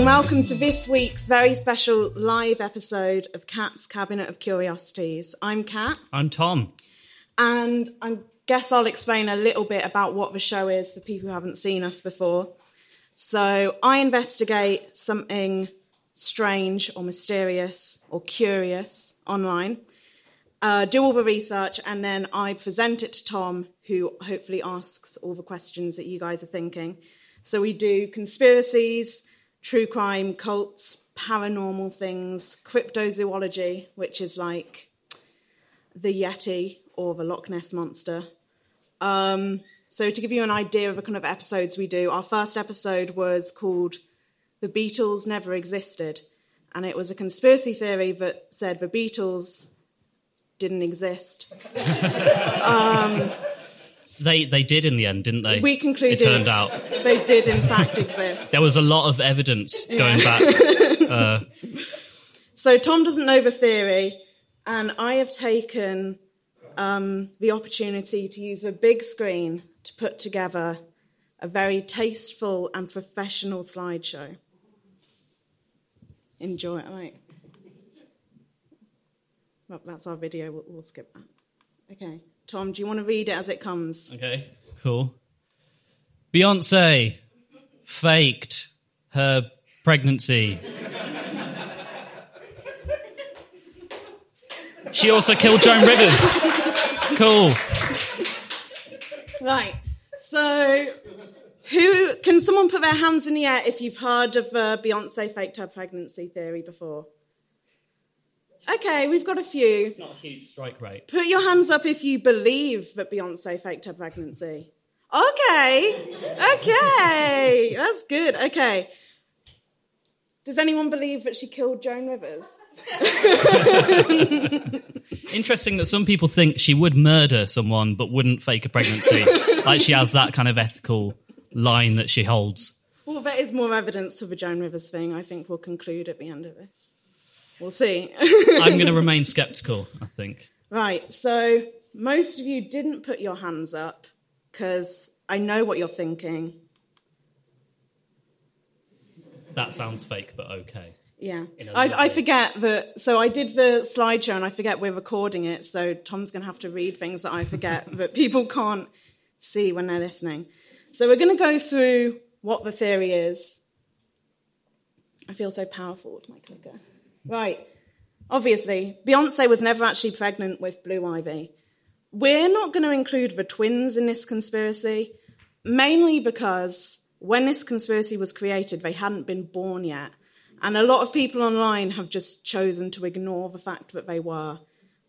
and welcome to this week's very special live episode of Cat's Cabinet of Curiosities. I'm Cat, I'm Tom. and I guess I'll explain a little bit about what the show is for people who haven't seen us before. So, I investigate something strange or mysterious or curious online, uh, do all the research, and then I present it to Tom, who hopefully asks all the questions that you guys are thinking. So, we do conspiracies, true crime, cults, paranormal things, cryptozoology, which is like the Yeti or the Loch Ness monster. Um, so, to give you an idea of the kind of episodes we do, our first episode was called The Beatles Never Existed. And it was a conspiracy theory that said the Beatles didn't exist. They they did in the end, didn't they? We concluded it turned out they did, in fact, exist. there was a lot of evidence going back. So Tom doesn't know the theory, and I have taken um, the opportunity to use a big screen to put together a very tasteful and professional slideshow. Enjoy it, right? Well, that's our video. We'll, we'll skip that. Okay, Tom, do you want to read it as it comes? Okay, cool. Beyonce faked her pregnancy. She also killed Joan Rivers. Cool. Right. So, who can someone put their hands in the air if you've heard of the Beyonce faked her pregnancy theory before? Okay, we've got a few. It's not a huge strike rate. Put your hands up if you believe that Beyonce faked her pregnancy. Okay. Okay. That's good. Okay. Does anyone believe that she killed Joan Rivers? Interesting that some people think she would murder someone but wouldn't fake a pregnancy. like she has that kind of ethical line that she holds. Well, there is more evidence for the Joan Rivers thing. I think we'll conclude at the end of this. We'll see. I'm going to remain skeptical, I think. Right, so most of you didn't put your hands up because I know what you're thinking. That sounds fake, but okay. Yeah, I, I, forget that. So I did the slideshow and I forget we're recording it. So Tom's going to have to read things that I forget that people can't see when they're listening. So we're going to go through what the theory is. I feel so powerful with my clicker. Right. Obviously, Beyonce was never actually pregnant with Blue Ivy. We're not going to include the twins in this conspiracy, mainly because when this conspiracy was created, they hadn't been born yet. And a lot of people online have just chosen to ignore the fact that they were.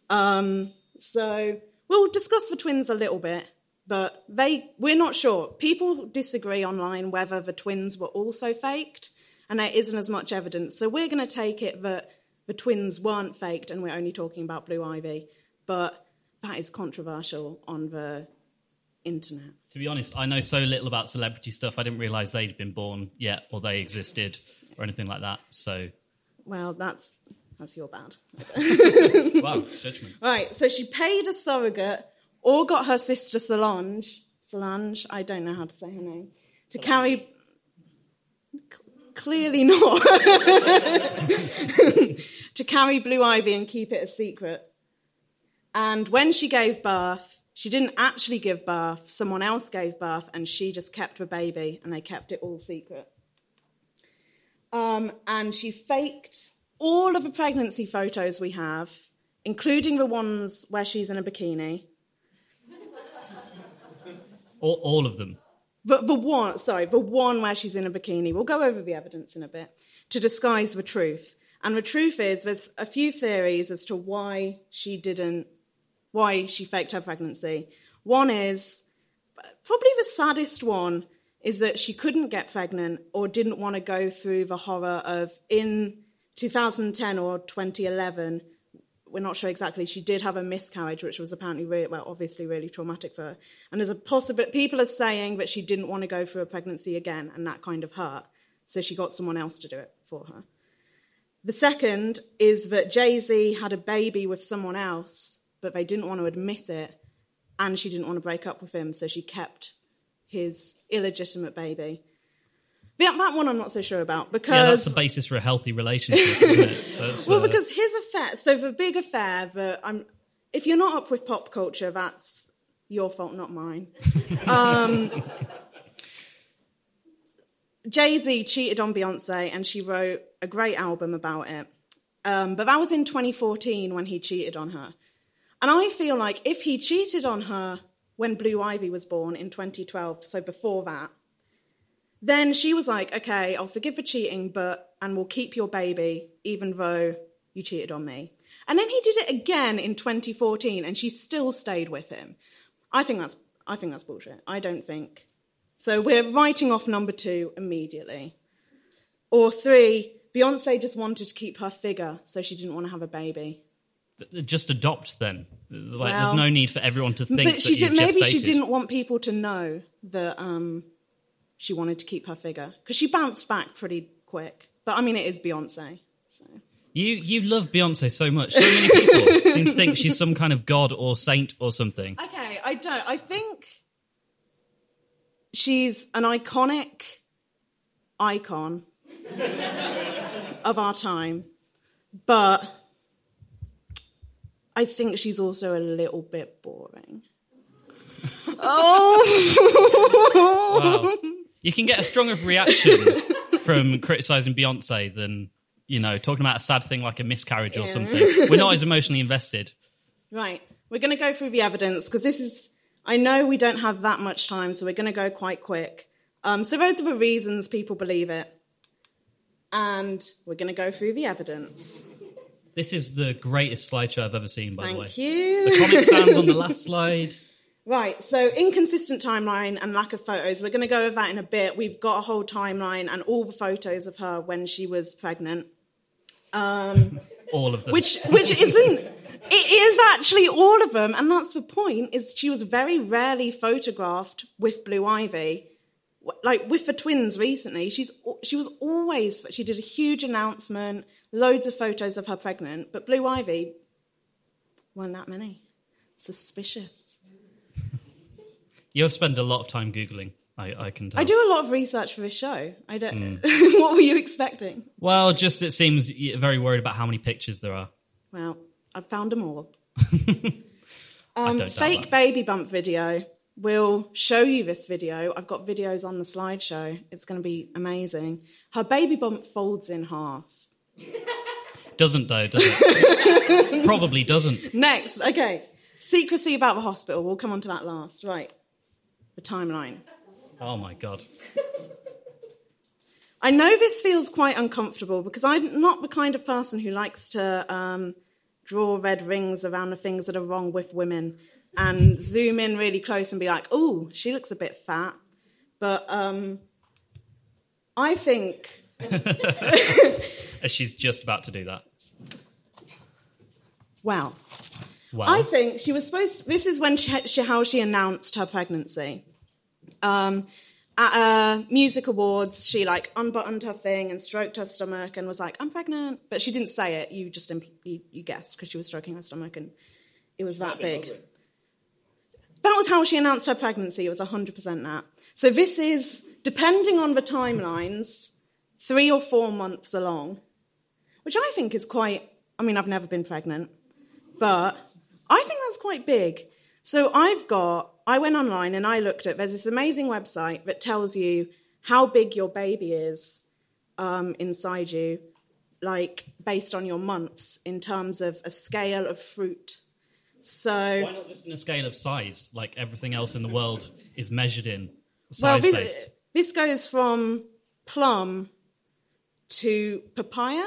Um, so we'll discuss the twins a little bit, but they we're not sure. People disagree online whether the twins were also faked, and there isn't as much evidence. So we're going to take it that the twins weren't faked, and we're only talking about Blue Ivy. But that is controversial on the internet. To be honest, I know so little about celebrity stuff. I didn't realize they'd been born yet or they existed or anything like that. So, Well, that's that's your bad. wow, judgment. Right, so she paid a surrogate or got her sister Solange, Solange, I don't know how to say her name, to carry. Clearly not. to carry Blue Ivy and keep it a secret. And when she gave birth, she didn't actually give birth, someone else gave birth, and she just kept the baby, and they kept it all secret. Um, and she faked all of the pregnancy photos we have, including the ones where she's in a bikini. All, all of them. The, the one, sorry, the one where she's in a bikini. We'll go over the evidence in a bit to disguise the truth. And the truth is, there's a few theories as to why she didn't, why she faked her pregnancy. One is probably the saddest one is that she couldn't get pregnant or didn't want to go through the horror of in 2010 or 2011 we're not sure exactly. She did have a miscarriage, which was apparently really, well, obviously really traumatic for her. And there's a possible people are saying that she didn't want to go through a pregnancy again, and that kind of hurt. So she got someone else to do it for her. The second is that Jay Z had a baby with someone else, but they didn't want to admit it, and she didn't want to break up with him, so she kept his illegitimate baby. But that one I'm not so sure about because Yeah, that's the basis for a healthy relationship, isn't it? That's, well, uh, because his affair. So the big affair that I'm. If you're not up with pop culture, that's your fault, not mine. um, Jay Z cheated on Beyonce, and she wrote a great album about it. Um, but that was in 2014 when he cheated on her. And I feel like if he cheated on her when Blue Ivy was born in 2012, so before that, then she was like, okay, I'll forgive the cheating, but and we'll keep your baby, even though you cheated on me. And then he did it again in 2014, and she still stayed with him. I think that's I think that's bullshit. I don't think. So we're writing off number two immediately. Or three, Beyonce just wanted to keep her figure, so she didn't want to have a baby. just adopt then. There's Like, Well, there's no need for everyone to think but she did, maybe she didn't want people to know that um, she wanted to keep her figure because she bounced back pretty quick. But I mean, it is Beyonce. So. You you love Beyonce so much. So many people seem to think she's some kind of god or saint or something. Okay, I don't. I think she's an iconic icon of our time, but I think she's also a little bit boring. oh, Wow. You can get a stronger reaction from criticizing Beyonce than you know talking about a sad thing like a miscarriage or something. We're not as emotionally invested. right. We're going to go through the evidence because this is. I know we don't have that much time, so we're going to go quite quick. Um, so those are the reasons people believe it, and we're going to go through the evidence. This is the greatest slideshow I've ever seen. By the way, Thank you. the Comic Sans on the last slide. Right, so inconsistent timeline and lack of photos. We're going to go over that in a bit. We've got a whole timeline and all the photos of her when she was pregnant. Um, All of them. which which isn't it is actually all of them and that's the point is she was very rarely photographed with blue ivy like with the twins recently she's she was always she did a huge announcement loads of photos of her pregnant but blue ivy weren't that many suspicious you have spent a lot of time googling. I, I can tell. i do a lot of research for this show i don't what were you expecting Well, just it seems you're very worried about how many pictures there are. Well, I've found them all. Um, fake baby bump video. We'll show you this video. I've got videos on the slideshow. It's going to be amazing. Her baby bump folds in half. Doesn't though, does it? Probably doesn't. Next, okay. Secrecy about the hospital. We'll come on to that last. Right. The timeline. Oh my god. I know this feels quite uncomfortable because I'm not the kind of person who likes to um, draw red rings around the things that are wrong with women and zoom in really close and be like, oh, she looks a bit fat. But um, I think, As she's just about to do that. wow. Wow. I think she was supposed. this is when she, she how she announced her pregnancy. Um, at uh, music awards, she like unbuttoned her thing and stroked her stomach and was like, "I'm pregnant," but she didn't say it. You just impl- you, you guessed because she was stroking her stomach and it was that big. That was how she announced her pregnancy. It was 100% that. So this is, depending on the timelines, three or four months along, which I think is quite. I mean, I've never been pregnant, but I think that's quite big. So I've got, I went online and I looked at, there's this amazing website that tells you how big your baby is um, inside you, like based on your months in terms of a scale of fruit. So, Why not just in a scale of size, like everything else in the world is measured in well, size this, based? this goes from plum to papaya.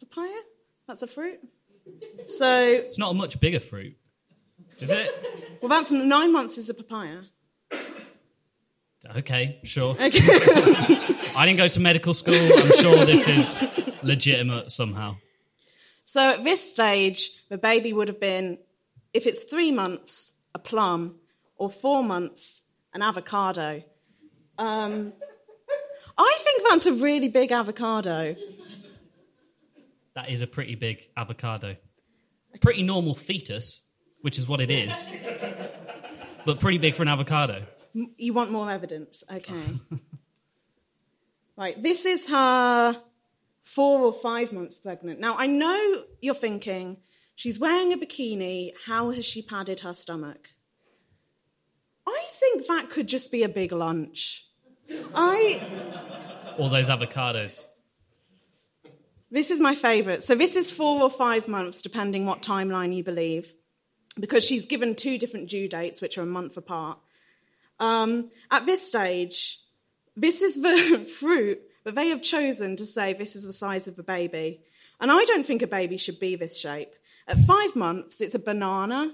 Papaya? That's a fruit. So, It's not a much bigger fruit, is it? well, that's nine months is a papaya. Okay, sure. Okay. I didn't go to medical school. I'm sure this is legitimate somehow. So at this stage, the baby would have been, if it's three months, a plum, or four months, an avocado. Um, I think that's a really big avocado. That is a pretty big avocado. Pretty normal fetus, which is what it is, but pretty big for an avocado. You want more evidence? Okay. Right, this is her four or five months pregnant. Now, I know you're thinking, she's wearing a bikini, how has she padded her stomach? I think that could just be a big lunch. I. All those avocados. This is my favourite. So this is four or five months, depending what timeline you believe, because she's given two different due dates, which are a month apart. Um, at this stage, this is the fruit that they have chosen to say this is the size of a baby. And I don't think a baby should be this shape. At five months, it's a banana.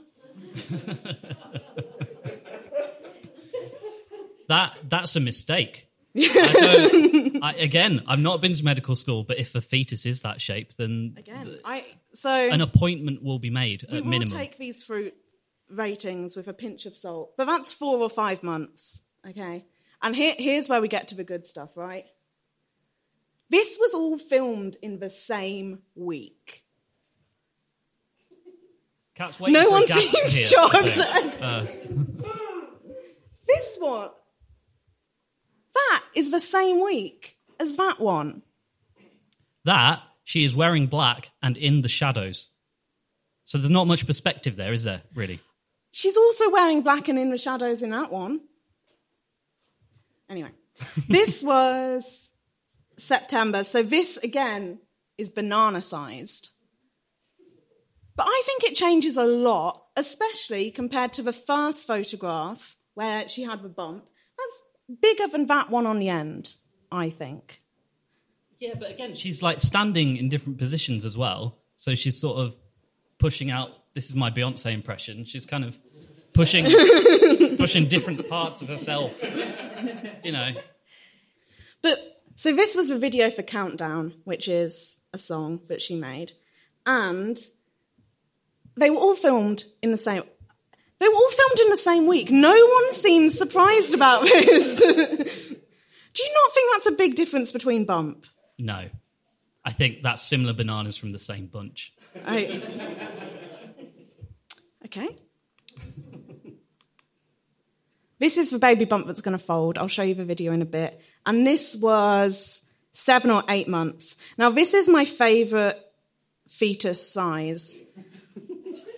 that that's a mistake. I don't, I, again, I've not been to medical school, but if the fetus is that shape, then Again, I so an appointment will be made we at will minimum. take these fruit ratings with a pinch of salt, but that's four or five months. Okay, and here, here's where we get to the good stuff, right? This was all filmed in the same week. Cat's waiting No a one seems shocked. Uh, This one, is the same week as that one. that she is wearing black and in the shadows. So there's not much perspective there, is there? Really? She's also wearing black and in the shadows in that one. Anyway, this was September. So this again is banana sized. But I think it changes a lot, especially compared to the first photograph where she had the bump. Bigger than that one on the end, I think. Yeah, but again, she's like standing in different positions as well. So she's sort of pushing out. This is my Beyonce impression. She's kind of pushing, pushing different parts of herself. You know, But so this was the video for Countdown, which is a song that she made, and they were all filmed in the same. They were all filmed in the same week. No one seems surprised about this. Do you not think that's a big difference between Bump? no. I think that's similar bananas from the same bunch. I... Okay. This is the baby bump that's going to fold. I'll show you the video in a bit. And this was seven or eight months. Now, this is my favourite fetus size.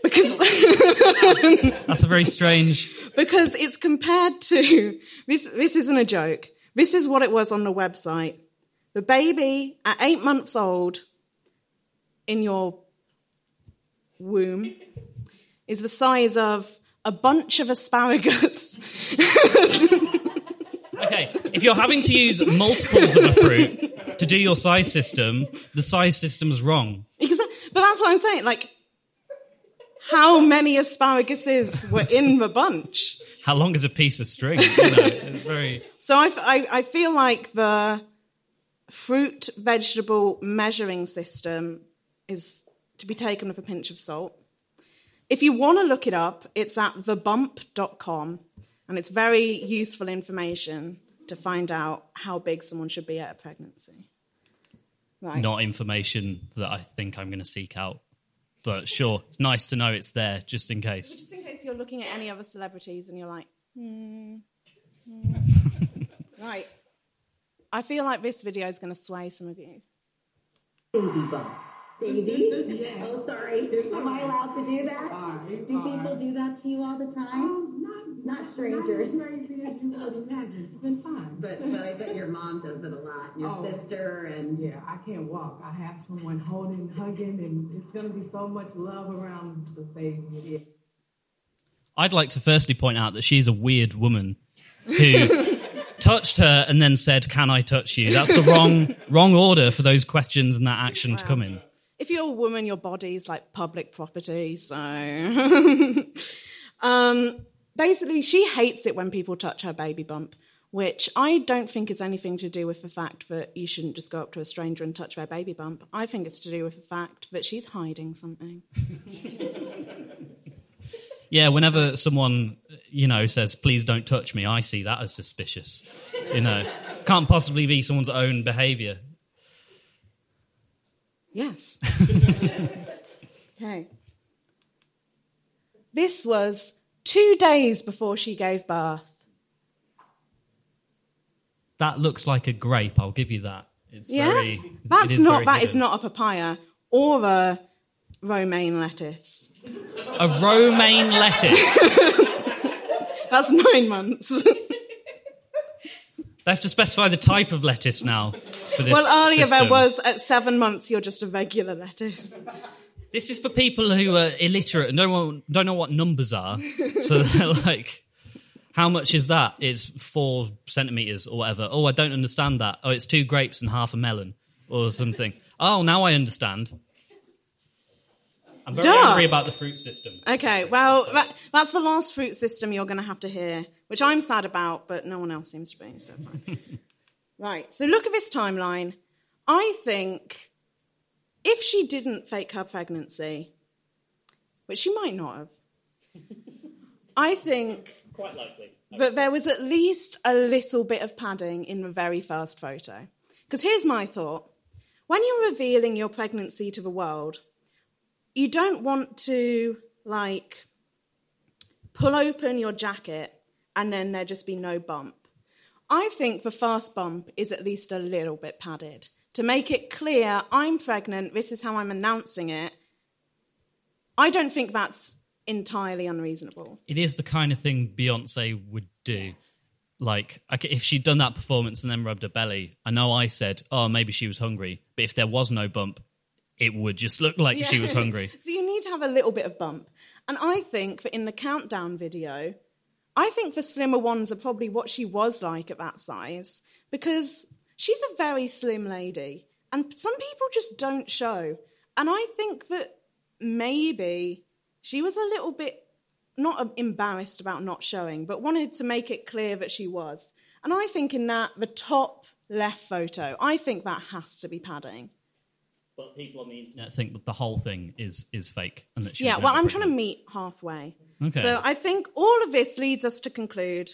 Because, That's a very strange. because it's compared to, this, this isn't a joke. This is what it was on the website. The baby at eight months old in your womb is the size of a bunch of asparagus. Okay, if you're having to use multiples of a fruit to do your size system, the size system's wrong. Exactly. But that's what I'm saying. Like, how many asparaguses were in the bunch? How long is a piece of string? You know, it's very. So I, I, I feel like the fruit vegetable measuring system is to be taken with a pinch of salt. If you want to look it up, it's at thebump.com and it's very useful information to find out how big someone should be at a pregnancy. Right. not information that I think I'm going to seek out. But sure, it's nice to know it's there just in case. Just in case you're looking at any other celebrities and you're like, hmm. hmm. right. I feel like this video is going to sway some of you. baby bump. Baby? Oh, sorry. Am I allowed to do that? Fine, Do fine. people do that to you all the time? Um, not, Not strangers. Not as crazy as you would imagine. It's been fine. But, but I bet your mom does it a lot, and your Oh. sister, and yeah, I can't walk. I have someone holding, hugging, and it's going to be so much love around the baby. It is. I'd like to firstly point out that she's a weird woman who touched her and then said, "Can I touch you?" That's the wrong wrong order for those questions and that action to come in. If you're a woman, your body's like public property, so. um, basically, she hates it when people touch her baby bump, which I don't think is anything to do with the fact that you shouldn't just go up to a stranger and touch their baby bump. I think it's to do with the fact that she's hiding something. Yeah, whenever someone you know says, "Please don't touch me," I see that as suspicious. You know, can't possibly be someone's own behaviour. Yes. okay. This was two days before she gave birth. that looks like a grape. I'll give you that. It's Yeah, very. that's not that is not a papaya or a romaine lettuce. a romaine lettuce. That's nine months. They have to specify the type of lettuce now. For this well, earlier there was at seven months you're just a regular lettuce. This is for people who are illiterate and don't want, don't know what numbers are. So they're like, how much is that? It's four centimeters or whatever. Oh, I don't understand that. Oh, it's two grapes and half a melon or something. Oh, now I understand. I'm very Duh. angry about the fruit system. Okay, well that, that's the last fruit system you're going to have to hear, which I'm sad about, but no one else seems to be. So fine. right. So look at this timeline. I think if she didn't fake her pregnancy, which she might not have, I think Quite likely. that there was at least a little bit of padding in the very first photo. Because here's my thought when you're revealing your pregnancy to the world, you don't want to, like, pull open your jacket and then there just be no bump. I think the first bump is at least a little bit padded to make it clear I'm pregnant, this is how I'm announcing it. I don't think that's entirely unreasonable. It is the kind of thing Beyonce would do. Like, if she'd done that performance and then rubbed her belly, I know I said, oh, maybe she was hungry. But if there was no bump, it would just look like she was hungry. so you need to have a little bit of bump. And I think that in the countdown video, I think the slimmer ones are probably what she was like at that size because she's a very slim lady and some people just don't show. And I think that maybe she was a little bit not embarrassed about not showing, but wanted to make it clear that she was. And I think in that, the top left photo, I think that has to be padding. But people on the internet think that the whole thing is is fake and that she Yeah, well, I'm trying to meet halfway. Okay. So I think all of this leads us to conclude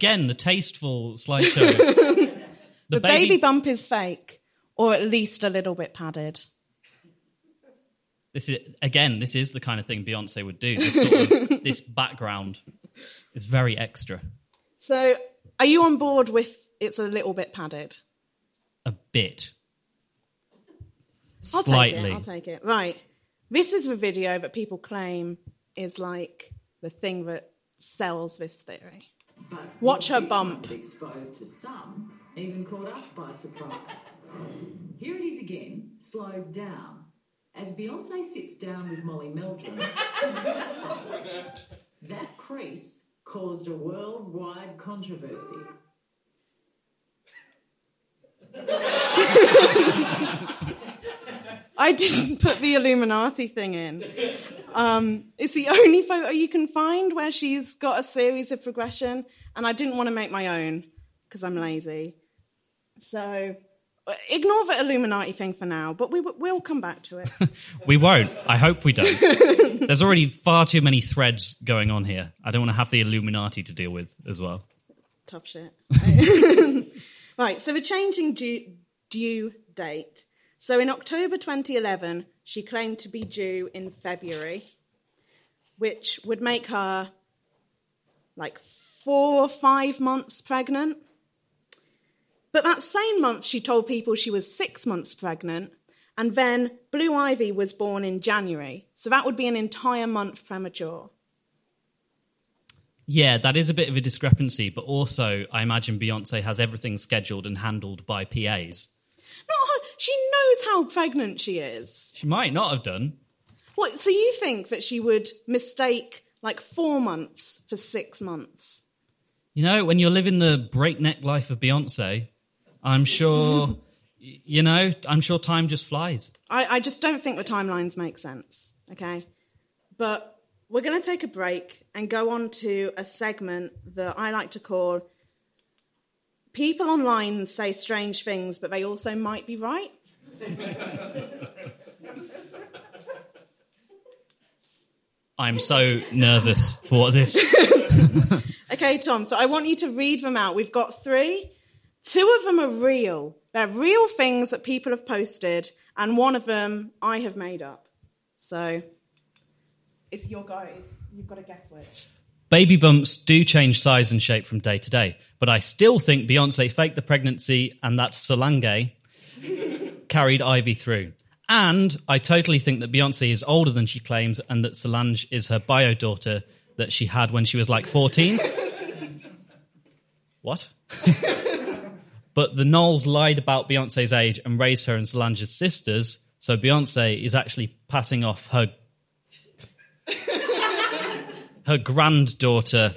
Again, the tasteful slideshow. the, the baby, bump is fake, or at least a little bit padded. This is again. This is the kind of thing Beyonce would do. This sort of this background is very extra. So are you on board with it's a little bit padded? A bit. I'll Slightly. take it. I'll take it. Right. This is the video that people claim is like the thing that sells this theory. But Watch her bump. Exposed to some, even caught us by surprise. Here it is again, slowed down, as Beyonce sits down with Molly Meldrum. that crease caused a worldwide controversy. I didn't put the Illuminati thing in. Um, it's the only photo you can find where she's got a series of progression, and I didn't want to make my own because I'm lazy. So ignore the Illuminati thing for now, but we, we'll come back to it. We won't. I hope we don't. There's already far too many threads going on here. I don't want to have the Illuminati to deal with as well. Tough shit. right, so we're changing due, due date. So in October 2011, she claimed to be due in February, which would make her like four or five months pregnant. But that same month, she told people she was six months pregnant, and then Blue Ivy was born in January. So that would be an entire month premature. Yeah, that is a bit of a discrepancy, but also I imagine Beyonce has everything scheduled and handled by PAs. She knows how pregnant she is. She might not have done. What? So you think that she would mistake like four months for six months? You know, when you're living the breakneck life of Beyonce, I'm sure, you know, I'm sure time just flies. I, I just don't think the timelines make sense. Okay, but we're going to take a break and go on to a segment that I like to call "People online say strange things, but they also might be right." I'm so nervous for this. Okay, Tom, so I want you to read them out. We've got three. Two of them are real. They're real things that people have posted, and one of them I have made up. So it's your guys. You've got to guess which. Baby bumps do change size and shape from day to day, but I still think Beyonce faked the pregnancy and that Solange carried Ivy through. And I totally think that Beyonce is older than she claims and that Solange is her bio daughter that she had when she was like 14. what? but the Knowles lied about Beyonce's age and raised her and Solange's sisters, so Beyonce is actually passing off her her granddaughter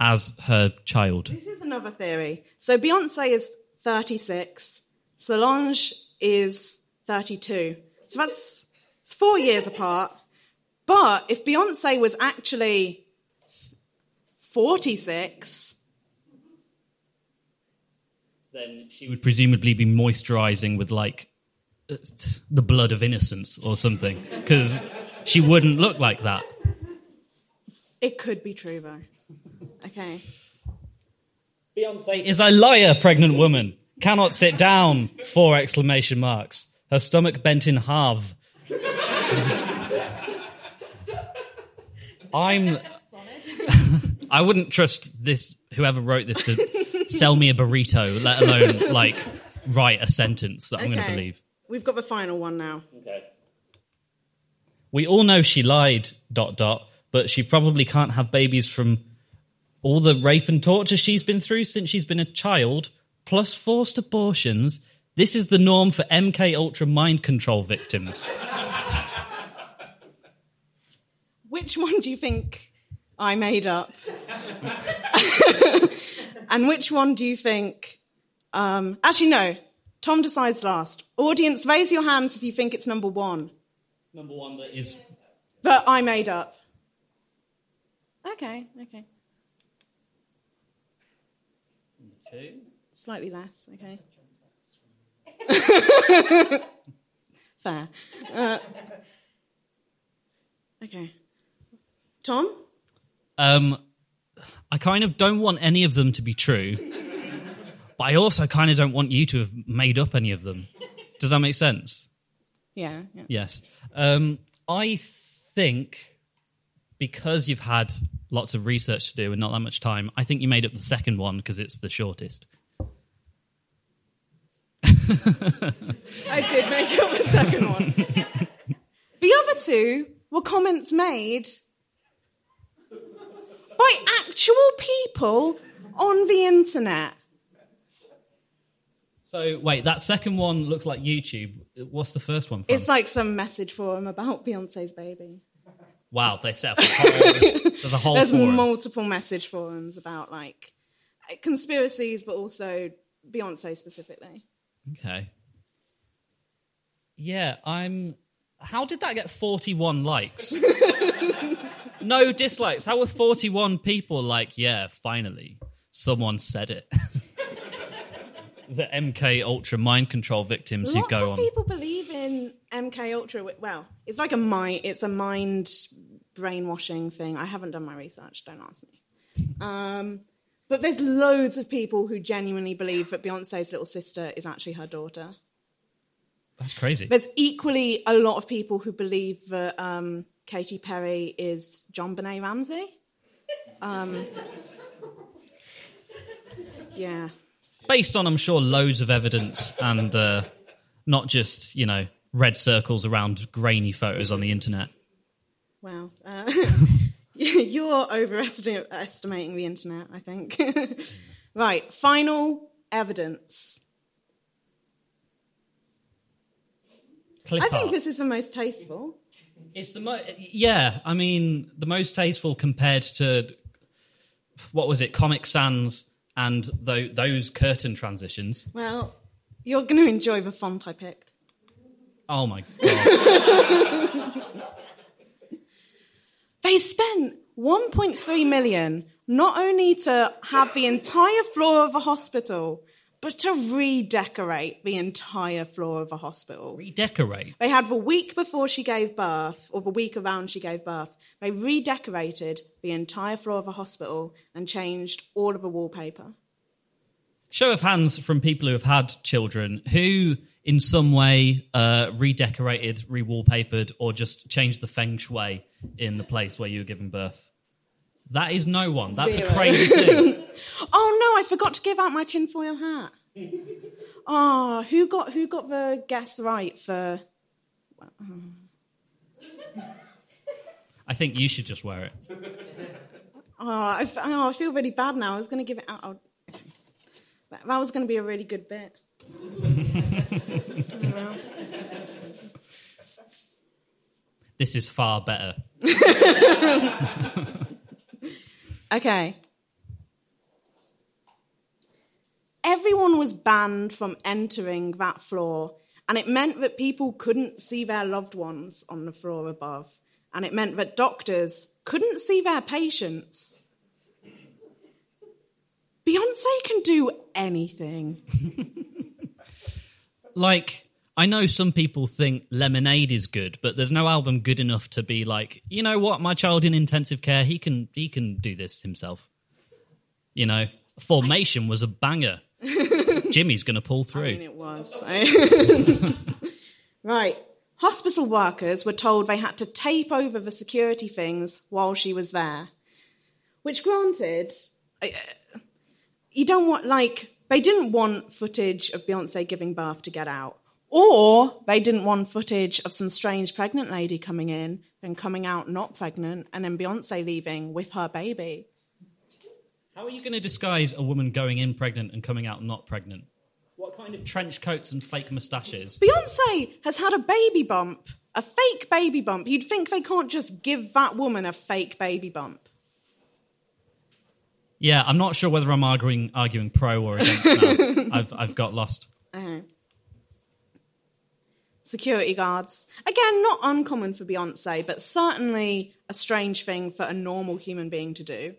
as her child. This is another theory. So Beyonce is 36, Solange is 32. So that's it's four years apart. But if Beyonce was actually 46, Then she would presumably be moisturizing with like the blood of innocence or something, because she wouldn't look like that. It could be true though. Okay. Beyonce is a liar, pregnant woman. Cannot sit down. Four exclamation marks. Her stomach bent in half. I'm. I wouldn't trust this. Whoever wrote this to sell me a burrito, let alone like write a sentence that I'm going to Okay. believe. We've got the final one now. Okay. We all know she lied. Dot dot. But she probably can't have babies from all the rape and torture she's been through since she's been a child, plus forced abortions. This is the norm for MK Ultra mind control victims. Which one do you think I made up? and which one do you think? Um, actually, no. Tom decides last. Audience, raise your hands if you think it's number one. Number one that is But I made up. Okay, okay. two. Slightly less, okay. Fair. Uh, okay. Tom? Um, I kind of don't want any of them to be true, but I also kind of don't want you to have made up any of them. Does that make sense? Yeah, yeah. Yes. Um, I think because you've had lots of research to do and not that much time, I think you made up the second one because it's the shortest. I did make up the second one. the other two were comments made by actual people on the internet. So wait, that second one looks like YouTube. What's the first one? From? It's like some message forum about Beyonce's baby. Wow, they set up a whole. there's a whole There's forum. multiple message forums about like conspiracies, but also Beyonce specifically. Okay. Yeah, I'm. How did that get 41 likes? no dislikes. How were 41 people like, yeah, finally, someone said it? the MK Ultra mind control victims who Lots go of on. people believe in MK Ultra. Well, it's like a mind. It's a mind brainwashing thing. I haven't done my research. Don't ask me. Um, but there's loads of people who genuinely believe that Beyonce's little sister is actually her daughter. That's crazy. There's equally a lot of people who believe that um, Katy Perry is JonBenét Ramsey. Um, yeah. Based on, I'm sure, loads of evidence and uh, not just, you know, red circles around grainy photos on the internet. Wow. Uh, you're overestimating the internet, I think. right, final evidence. Clip I think art. this is the most tasteful. It's the mo- yeah. I mean, the most tasteful compared to what was it, Comic Sans, and tho- those curtain transitions. Well, you're going to enjoy the font I picked. Oh my god! They spent 1.3 million not only to have the entire floor of a hospital, but to redecorate the entire floor of a hospital. Redecorate. They had the week before she gave birth, or the week around she gave birth, they redecorated the entire floor of a hospital and changed all of the wallpaper. Show of hands from people who have had children who, in some way, uh, redecorated, rewallpapered, or just changed the feng shui in the place where you were giving birth. That is no one. That's Zero. a crazy thing. Oh no, I forgot to give out my tinfoil hat. Oh, who got who got the guess right for? I think you should just wear it. Oh, I, f- oh, I feel really bad now. I was going to give it out. Oh, okay. That, that was going to be a really good bit. Oh. This is far better. Okay. Everyone was banned from entering that floor, and it meant that people couldn't see their loved ones on the floor above, and it meant that doctors couldn't see their patients. Beyonce can do anything. Like, I know some people think Lemonade is good, but there's no album good enough to be like, you know what, my child in intensive care, he can he can do this himself. You know, Formation was a banger. Jimmy's gonna pull I mean, through. it was. right. Hospital workers were told they had to tape over the security things while she was there. Which, granted, you don't want, like, they didn't want footage of Beyonce giving birth to get out. Or they didn't want footage of some strange pregnant lady coming in and coming out not pregnant and then Beyonce leaving with her baby. How are you going to disguise a woman going in pregnant and coming out not pregnant? Kind of trench coats and fake moustaches? Beyonce has had a baby bump, a fake baby bump. You'd think they can't just give that woman a fake baby bump. Yeah, I'm not sure whether I'm arguing arguing pro or against now. I've I've got lost. Oh. Security guards. Again, not uncommon for Beyonce, but certainly a strange thing for a normal human being to do.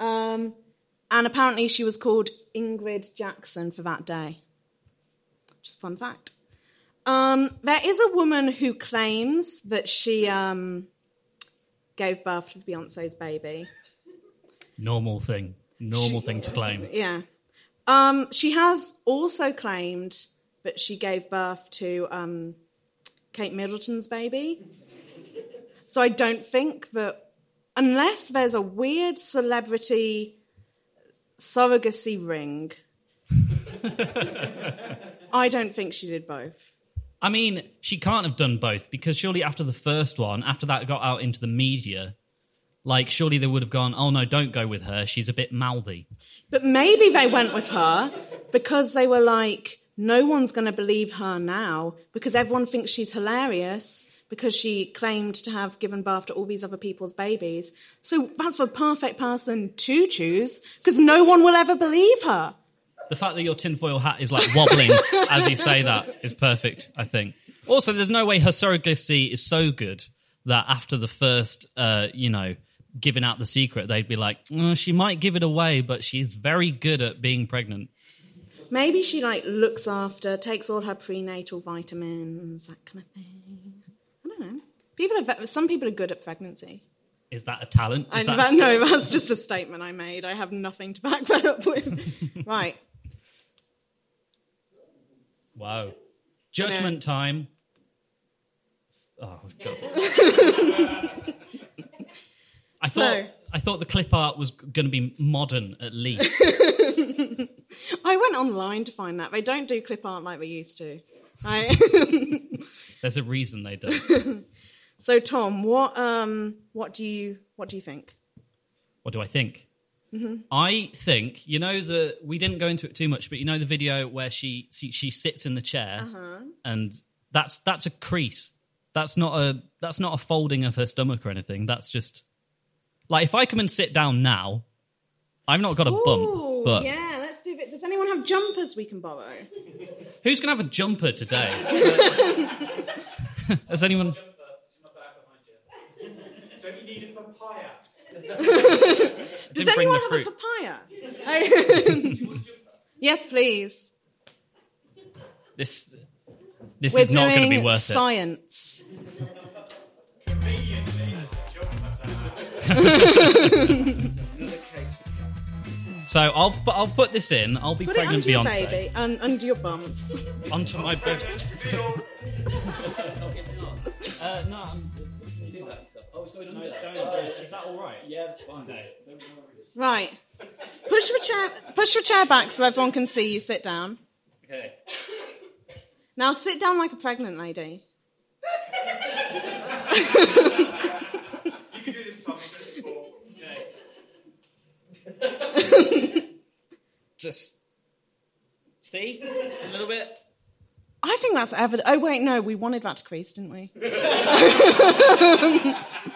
Um, and apparently she was called Ingrid Jackson for that day. Just a fun fact. Um, there is a woman who claims that she um, gave birth to Beyonce's baby. Normal thing. Normal thing to claim. Yeah. Um, she has also claimed that she gave birth to um, Kate Middleton's baby. So I don't think that, unless there's a weird celebrity surrogacy ring, I don't think she did both. I mean, she can't have done both because surely after the first one, after that got out into the media, like surely they would have gone, "Oh no, don't go with her. She's a bit mouthy." But maybe they went with her because they were like, no one's going to believe her now because everyone thinks she's hilarious because she claimed to have given birth to all these other people's babies. So that's the perfect person to choose because no one will ever believe her. The fact that your tinfoil hat is like wobbling as you say that is perfect, I think. Also, there's no way her surrogacy is so good that after the first, uh, you know, giving out the secret, they'd be like, "Uh, she might give it away, but she's very good at being pregnant. Maybe she like looks after, takes all her prenatal vitamins, that kind of thing. I don't know. People are ve- some people are good at pregnancy. Is that a talent? Is I, that a that, skill? no, that's just a statement I made. I have nothing to back that up with. right. Wow. Judgment time. Oh god. I thought So- I thought the clip art was going to be modern at least. I went online to find that. They don't do clip art like we used to. I, There's a reason they do. So Tom, what um what do you what do you think? What do I think? Mm-hmm. I think you know the we didn't go into it too much, but you know the video where she she, she sits in the chair Uh-huh. and that's that's a crease. That's not a that's not a folding of her stomach or anything. That's just like if I come and sit down now, I've not got a Ooh, bump. But yeah, let's do it. Does anyone have jumpers we can borrow? who's gonna have a jumper today? Has anyone? Don't you need a papaya? Does anyone have a papaya? yes, please. This this We're is not going to be worth it. science. So I'll I'll put this in. I'll be Put it pregnant under your baby and under your bum. onto my bed. uh, no, I'm, that stuff. Oh, it's going under. it's going under. Is that all right? Yeah, that's fine. Right. Push your chair. Push your chair back so everyone can see you. Sit down. Okay. Now sit down like a pregnant lady. You can do this, Tom. You've done it before. Just see a little bit. I think that's evident. Oh wait, no, we wanted that to crease, didn't we?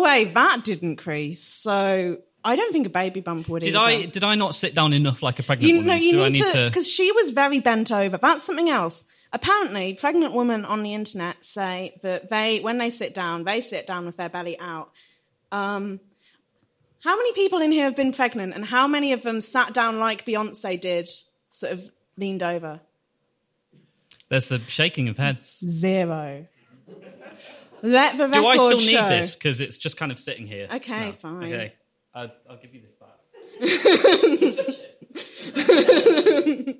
way, that didn't crease. So I don't think a baby bump would. Did either. I did I not sit down enough like a pregnant You woman? know, you Do I need need to because she was very bent over. That's something else. Apparently, pregnant women on the internet say that they, when they sit down, they sit down with their belly out. Um, how many people in here have been pregnant, and how many of them sat down like Beyonce did, sort of leaned over? There's a shaking of heads. Zero. Let the record Do I still need this because it's just kind of sitting here? Okay, No. fine. Okay, uh, I'll give you this back.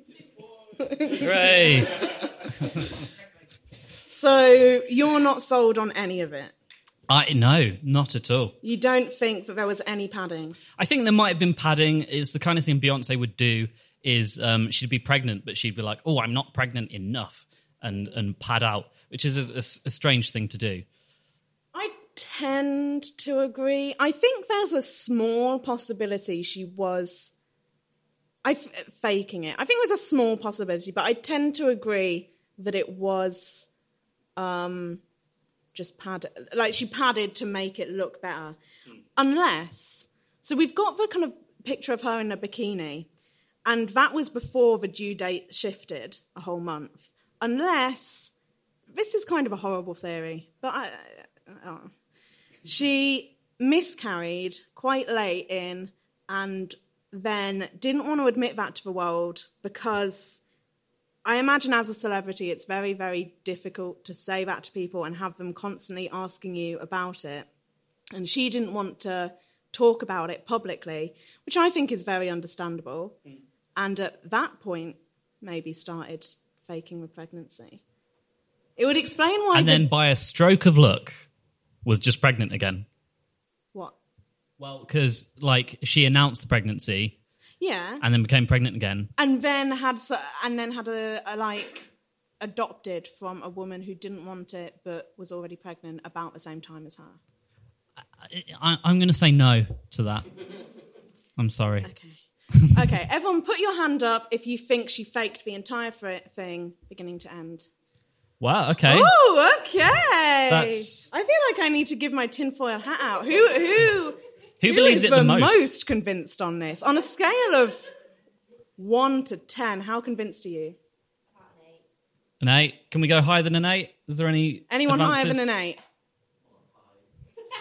Hooray! So you're not sold on any of it. I no, not at all. You don't think that there was any padding. I think there might have been padding. It's the kind of thing Beyonce would do. Is um, she'd be pregnant, but she'd be like, "Oh, I'm not pregnant enough," and and pad out, which is a strange thing to do. I tend to agree. I think there's a small possibility she was I f- faking it. I think there's a small possibility, but I tend to agree that it was um, just padded, like she padded to make it look better. Unless so we've got the kind of picture of her in a bikini and that was before the due date shifted a whole month. Unless this is kind of a horrible theory, but I, oh. she miscarried quite late in and then didn't want to admit that to the world because I imagine as a celebrity, it's very, very difficult to say that to people and have them constantly asking you about it. And she didn't want to talk about it publicly, which I think is very understandable. Mm. And at that point, maybe started faking the pregnancy. It would explain why. And the- then, by a stroke of luck, was just pregnant again. what? Well, because like she announced the pregnancy Yeah, and then became pregnant again. and then had so- and then had a, a like adopted from a woman who didn't want it but was already pregnant about the same time as her. I, I'm going to say no to that. I'm sorry. Okay. okay, everyone, put your hand up if you think she faked the entire thing, beginning to end. Wow. Okay. Oh, okay. That's- I feel like I need to give my tinfoil hat out. Who who Who believes is it the most? convinced on this? On a scale of one to ten, how convinced are you? An eight. Can we go higher than an eight? Is there any Anyone higher than an eight?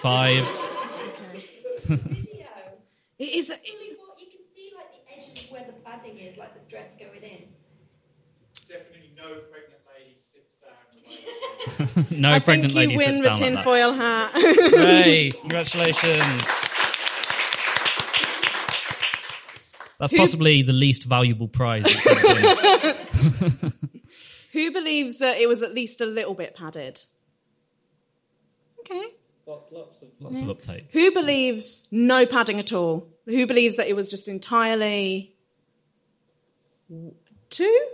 Five. Video. It is. Really what you can see like the edges of where the padding is, like the dress going in. Definitely no pregnant lady sits down. with no I pregnant think lady you win sits the down like that. tinfoil hat. Hooray! Congratulations. That's Who- possibly the least valuable prize. It's ever been. Who believes that it was at least a little bit padded? Okay. lots of, lots of uptake. Who believes no padding at all? Who believes that it was just entirely two?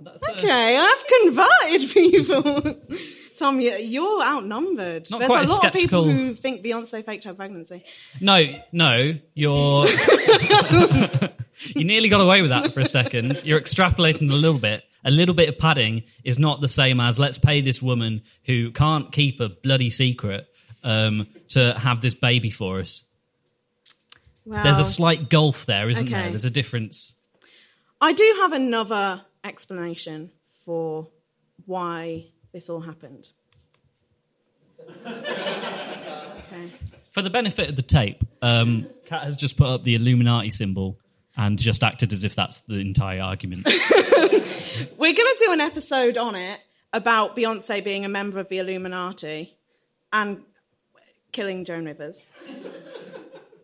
That's Okay, I've converted people. Tom, you- you're outnumbered. Not There's quite a lot of people who think Beyonce faked her pregnancy. No, no, you're. you nearly got away with that for a second. You're extrapolating a little bit. A little bit of padding is not the same as let's pay this woman who can't keep a bloody secret um, to have this baby for us. There's a slight gulf there, isn't there? There's a difference. I do have another explanation for why this all happened. okay. For the benefit of the tape, um, Cat has just put up the Illuminati symbol and just acted as if that's the entire argument. We're going to do an episode on it about Beyonce being a member of the Illuminati and killing Joan Rivers.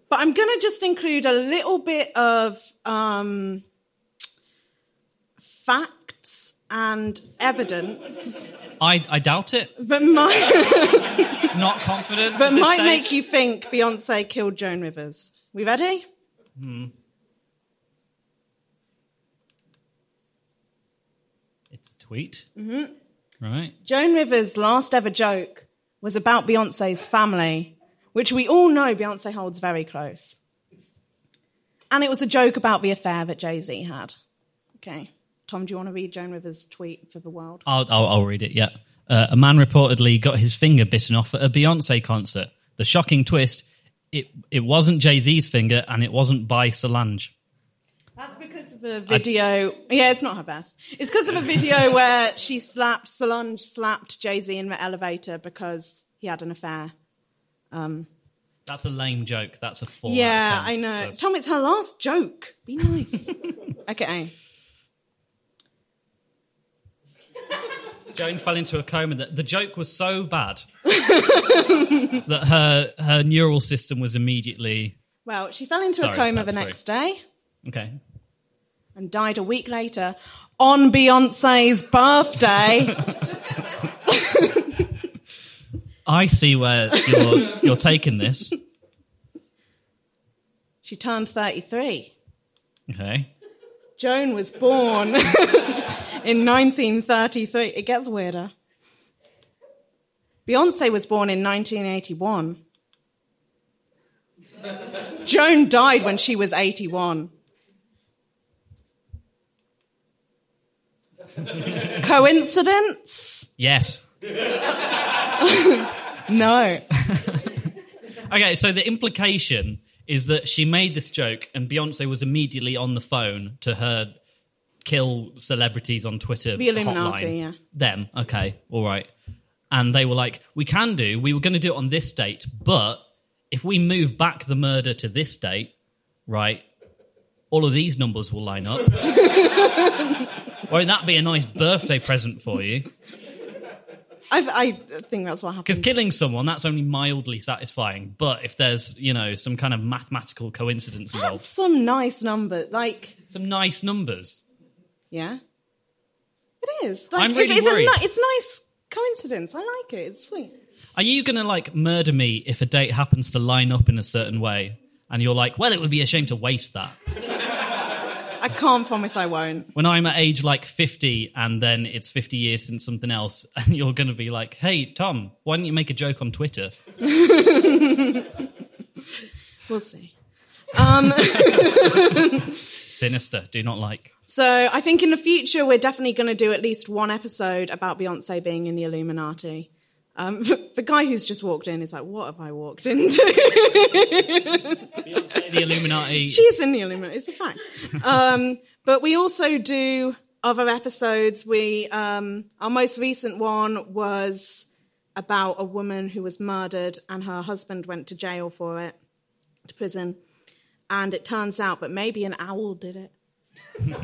but I'm going to just include a little bit of um, facts and evidence, I, I doubt it. but might, Not confident. but might stage. make you think Beyonce killed Joan Rivers. We ready? It's a tweet. Mm-hmm. Right. Joan Rivers' last ever joke was about Beyonce's family, which we all know Beyonce holds very close. And it was a joke about the affair that Jay Z had. Okay. Tom, do you want to read Joan Rivers' tweet for the world? I'll, I'll, I'll read it, yeah. Uh, a man reportedly got his finger bitten off at a Beyonce concert. The shocking twist it, it wasn't Jay Z's finger and it wasn't by Solange. That's because of a video. yeah, it's not her best. It's because of a video where she slapped, Solange slapped Jay Z in the elevator because he had an affair. Um, That's a lame joke. That's a four. yeah, 10. I know. That's- Tom, it's her last joke. Be nice. okay. Joan fell into a coma. That the joke was so bad that her her neural system was immediately Well, she fell into Sorry, a coma the next day okay. and died a week later on Beyonce's birthday. I see where you're you're taking this. she turned 33. Okay. Joan was born in 1933. It gets weirder. Beyonce was born in 1981. Joan died when she was 81. Coincidence? Yes. No. Okay, so the implication is that she made this joke and Beyonce was immediately on the phone to her kill celebrities on Twitter. The Illuminati, hotline. yeah. Them, okay, all right. And they were like, we can do, we were going to do it on this date, but if we move back the murder to this date, right, all of these numbers will line up. Won't that be a nice birthday present for you? I, I think that's what happens. Because killing someone, that's only mildly satisfying. But if there's, you know, some kind of mathematical coincidence That's involved, some nice number. Like, some nice numbers. yeah. It is. Like, I'm really it's, it's, worried. A, ni- it's nice coincidence. I like it. It's sweet. Are you going to, like, murder me if a date happens to line up in a certain way? And you're like, well, it would be a shame to waste that. I can't promise I won't. When I'm at age like 50 and then it's 50 years since something else, and you're going to be like, hey, Tom, why don't you make a joke on Twitter? We'll see. Um, Sinister, do not like. so I think in the future we're definitely going to do at least one episode about Beyonce being in the Illuminati. Um, the guy who's just walked in is like, "What have I walked into?" The Illuminati. She's in the Illuminati. It's a fact. Um, but we also do other episodes. We um, our most recent one was about a woman who was murdered and her husband went to jail for it, to prison, and it turns out that maybe an owl did it.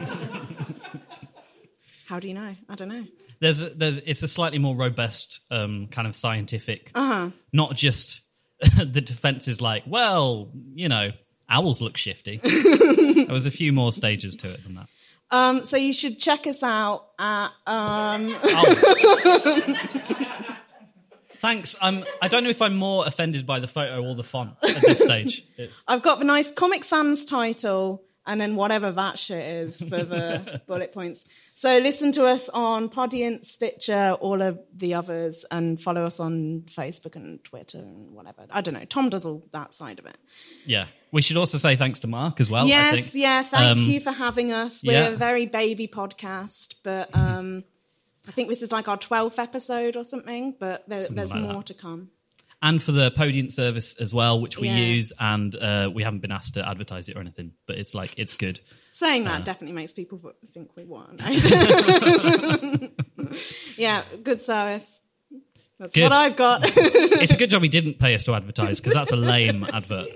How do you know? I don't know. There's a, there's it's a slightly more robust um, kind of scientific, Uh-huh. not just the defense is like, well, you know, owls look shifty. there was a few more stages to it than that. Um, so you should check us out at um, Oh. Thanks. I'm. I don't know if I'm more offended by the photo or the font at this stage. It's, I've got the nice Comic Sans title and then whatever that shit is for the bullet points. So listen to us on Podiant, Stitcher, all of the others, and follow us on Facebook and Twitter and whatever. I don't know. Tom does all that side of it. yeah. We should also say thanks to Mark as well. I yes, yeah. Thank Um, you for having us. We're yeah. a very baby podcast, but um, I think this is like our 12th episode or something, but there, Something there's like more that. to come. And for the Podiant service as well, which we Yeah. use, and uh, we haven't been asked to advertise it or anything, but it's like it's good. Saying Uh. that definitely makes people think we want. yeah, good service. That's Good. what I've got. It's a good job he didn't pay us to advertise because that's a lame advert.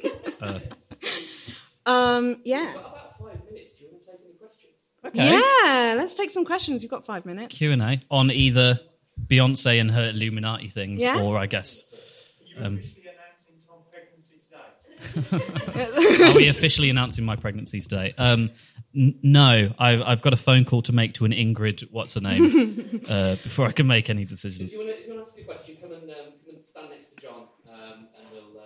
um, yeah. Okay. Yeah, let's take some questions. You've got five minutes. Q and A on either Beyonce and her Illuminati things, Yeah. or I guess You Um, officially announcing Tom's pregnancy today. Are we officially announcing my pregnancy today? Um, n- no, I've, I've got a phone call to make to an Ingrid, what's her name, uh, before I can make any decisions. If you want to, if you want to ask a question, come and, um, come and stand next to John, um, and we'll, uh,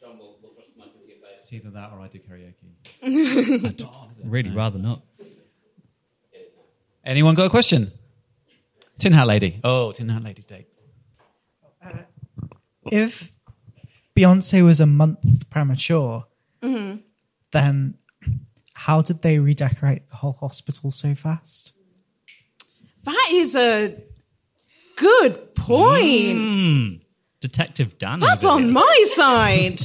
John will, will thrust the mic into your face. It's either that or I do karaoke. Really, rather not. Anyone got a question? Tin Hat Lady. Oh, Tin Hat Lady's day. If Beyonce was a month premature, Mm-hmm. then how did they redecorate the whole hospital so fast? That is a good point. Hmm. Detective Dan. That's on here. my side.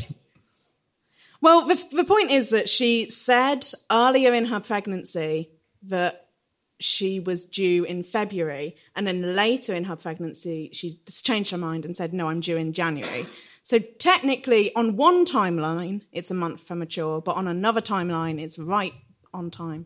Well, the, the point is that she said earlier in her pregnancy that she was due in February, and then later in her pregnancy, she just changed her mind and said, No, I'm due in January. So technically, on one timeline, it's a month premature, but on another timeline, it's right on time.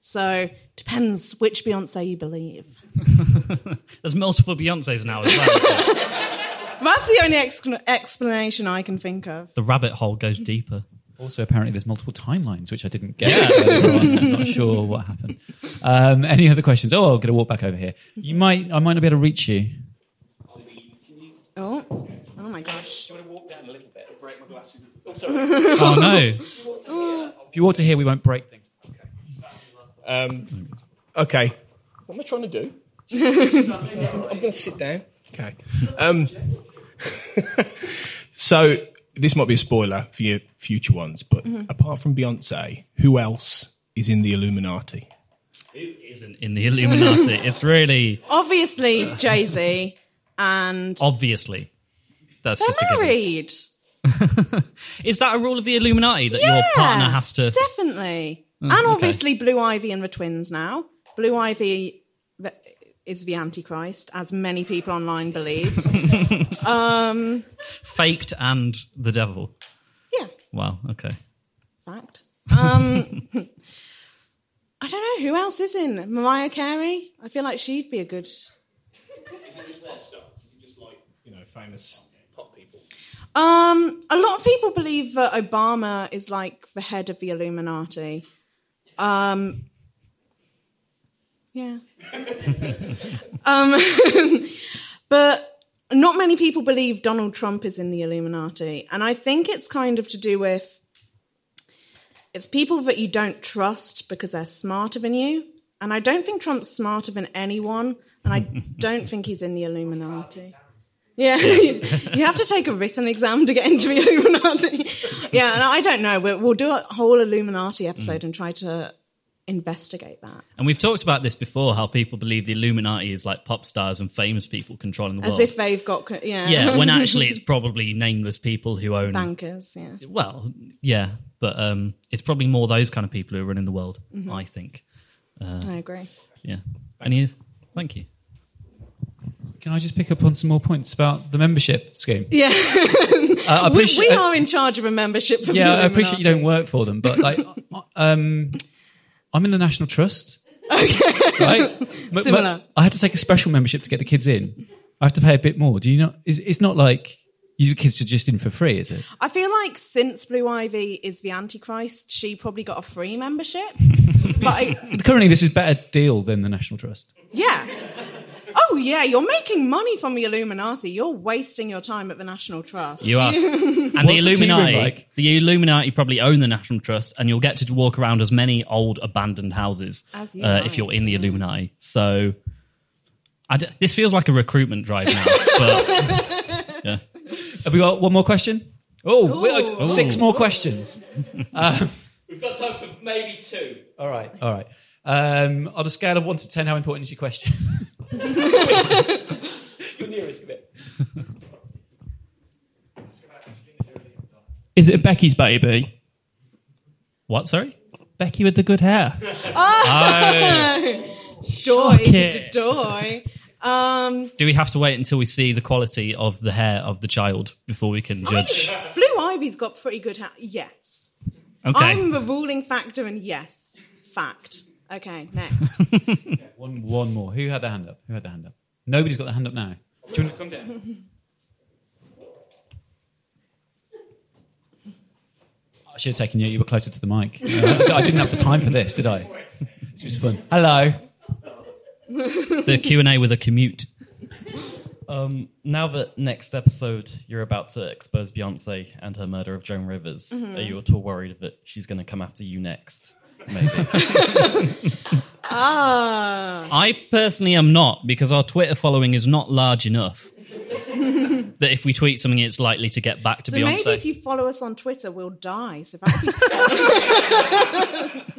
So depends which Beyonce you believe. There's multiple Beyonces now as well. That's the only ex- explanation I can think of. the rabbit hole goes deeper. Also, apparently, there's multiple timelines, which I didn't get. earlier on. I'm not sure what happened. Um, any other questions? Oh, I'm going to walk back over here. You might, I might not be able to reach you. Oh, oh my gosh. Do you want to walk down a little bit and break my glasses? Oh, sorry. Oh no. If you walk to here, we won't break things. Um, okay. What am I trying to do? I'm going to sit down. Okay. Um, so this might be a spoiler for your future ones, but apart from Beyonce, who else is in the Illuminati? Who isn't in the Illuminati? It's really Obviously, Jay Z and obviously. That's just a they're given. married. Is that a rule of the Illuminati that your partner has to? definitely. Mm, and okay. obviously, Blue Ivy and the twins now. Blue Ivy th- is the Antichrist, as many people online believe. um, faked and the devil. yeah, Wow. Okay. fact. Um, I don't know who else is in Mariah Carey. I feel like she'd be a good. Is it just rock stars? Is it just like, you know, famous pop people? Um, a lot of people believe that Obama is like the head of the Illuminati. Um, yeah. um, but not many people believe Donald Trump is in the Illuminati, and I think it's kind of to do with it's people that you don't trust because they're smarter than you. And I don't think Trump's smarter than anyone, and I don't think he's in the Illuminati. Yeah, you have to take a written exam to get into the Illuminati. Yeah, and I don't know. We'll, we'll do a whole Illuminati episode and try to investigate that. And we've talked about this before. How people believe the Illuminati is like pop stars and famous people controlling the As world. As if they've got, yeah. yeah, when actually it's probably nameless people who own. bankers, yeah. Well, yeah, but um, it's probably more those kind of people who are running the world. Mhm. I think. Uh, I agree. Yeah. Any? Thank you. Can I just pick up on some more points about the membership scheme? Yeah. I we, we are in charge of a membership. For yeah, I appreciate you don't work for them, but like, um, I'm in the National Trust. Right? But- Similar. but I had to take a special membership to get the kids in. I have to pay a bit more. Do you not? It's, it's not like you the kids are just in for free, is it? I feel like since Blue Ivy is the Antichrist, she probably got a free membership. but I, Currently, this is better deal than the National Trust. yeah. Oh yeah, you're making money from the Illuminati. You're wasting your time at the National Trust. You are. And What's the the Illuminati, like? the Illuminati probably own the National Trust, and you'll get to walk around as many old abandoned houses As you uh, like. if you're in the Illuminati. So, I d- this feels like a recruitment drive now. but yeah, Have we got one more question? Oh, we- Ooh. six more questions. Um, We've got time for maybe two. all right, all right. Um, on a scale of one to ten, how important is your question? You're nearest a bit. Is it Becky's baby? what? Sorry. Becky with the good hair. joy, Shocking. joy. Um, Do we have to wait until we see the quality of the hair of the child before we can judge? Blue Ivy's got pretty good hair. Yes. Okay. I'm the ruling factor, and yes, fact. Okay, next. One, one more. Who had their hand up? Who had their hand up? Nobody's got their hand up now. Do you want to come down? I should have taken you. You were closer to the mic. Uh, I didn't have the time for this, did I? This was fun. Hello. It's a Q&A with a commute. Um, now that next episode you're about to expose Beyonce and her murder of Joan Rivers, Mhm. are you at all worried that she's going to come after you next? Maybe. Ah. I personally am not because our Twitter following is not large enough that if we tweet something, it's likely to get back to so Beyonce. maybe if you follow us on Twitter, we'll die. So that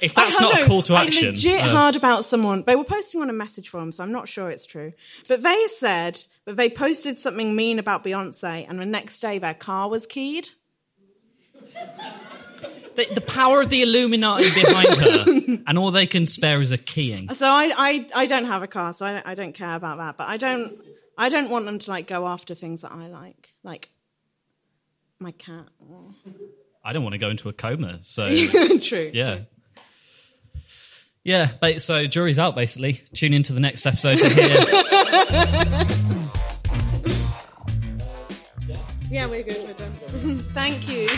If that's I don't not a call to I action, legit uh, heard about someone. They were posting on a message forum, so I'm not sure it's true. But they said that they posted something mean about Beyonce, and the next day their car was keyed. The, the power of the Illuminati behind her, and all they can spare is a keying. So I, I, I don't have a car, so I don't, I don't care about that. But I don't, I don't want them to like go after things that I like, like my cat. I don't want to go into a coma, so True. Yeah. Yeah, so jury's out basically. Tune into the next episode to hear. Yeah, we're good. We're done. Thank you.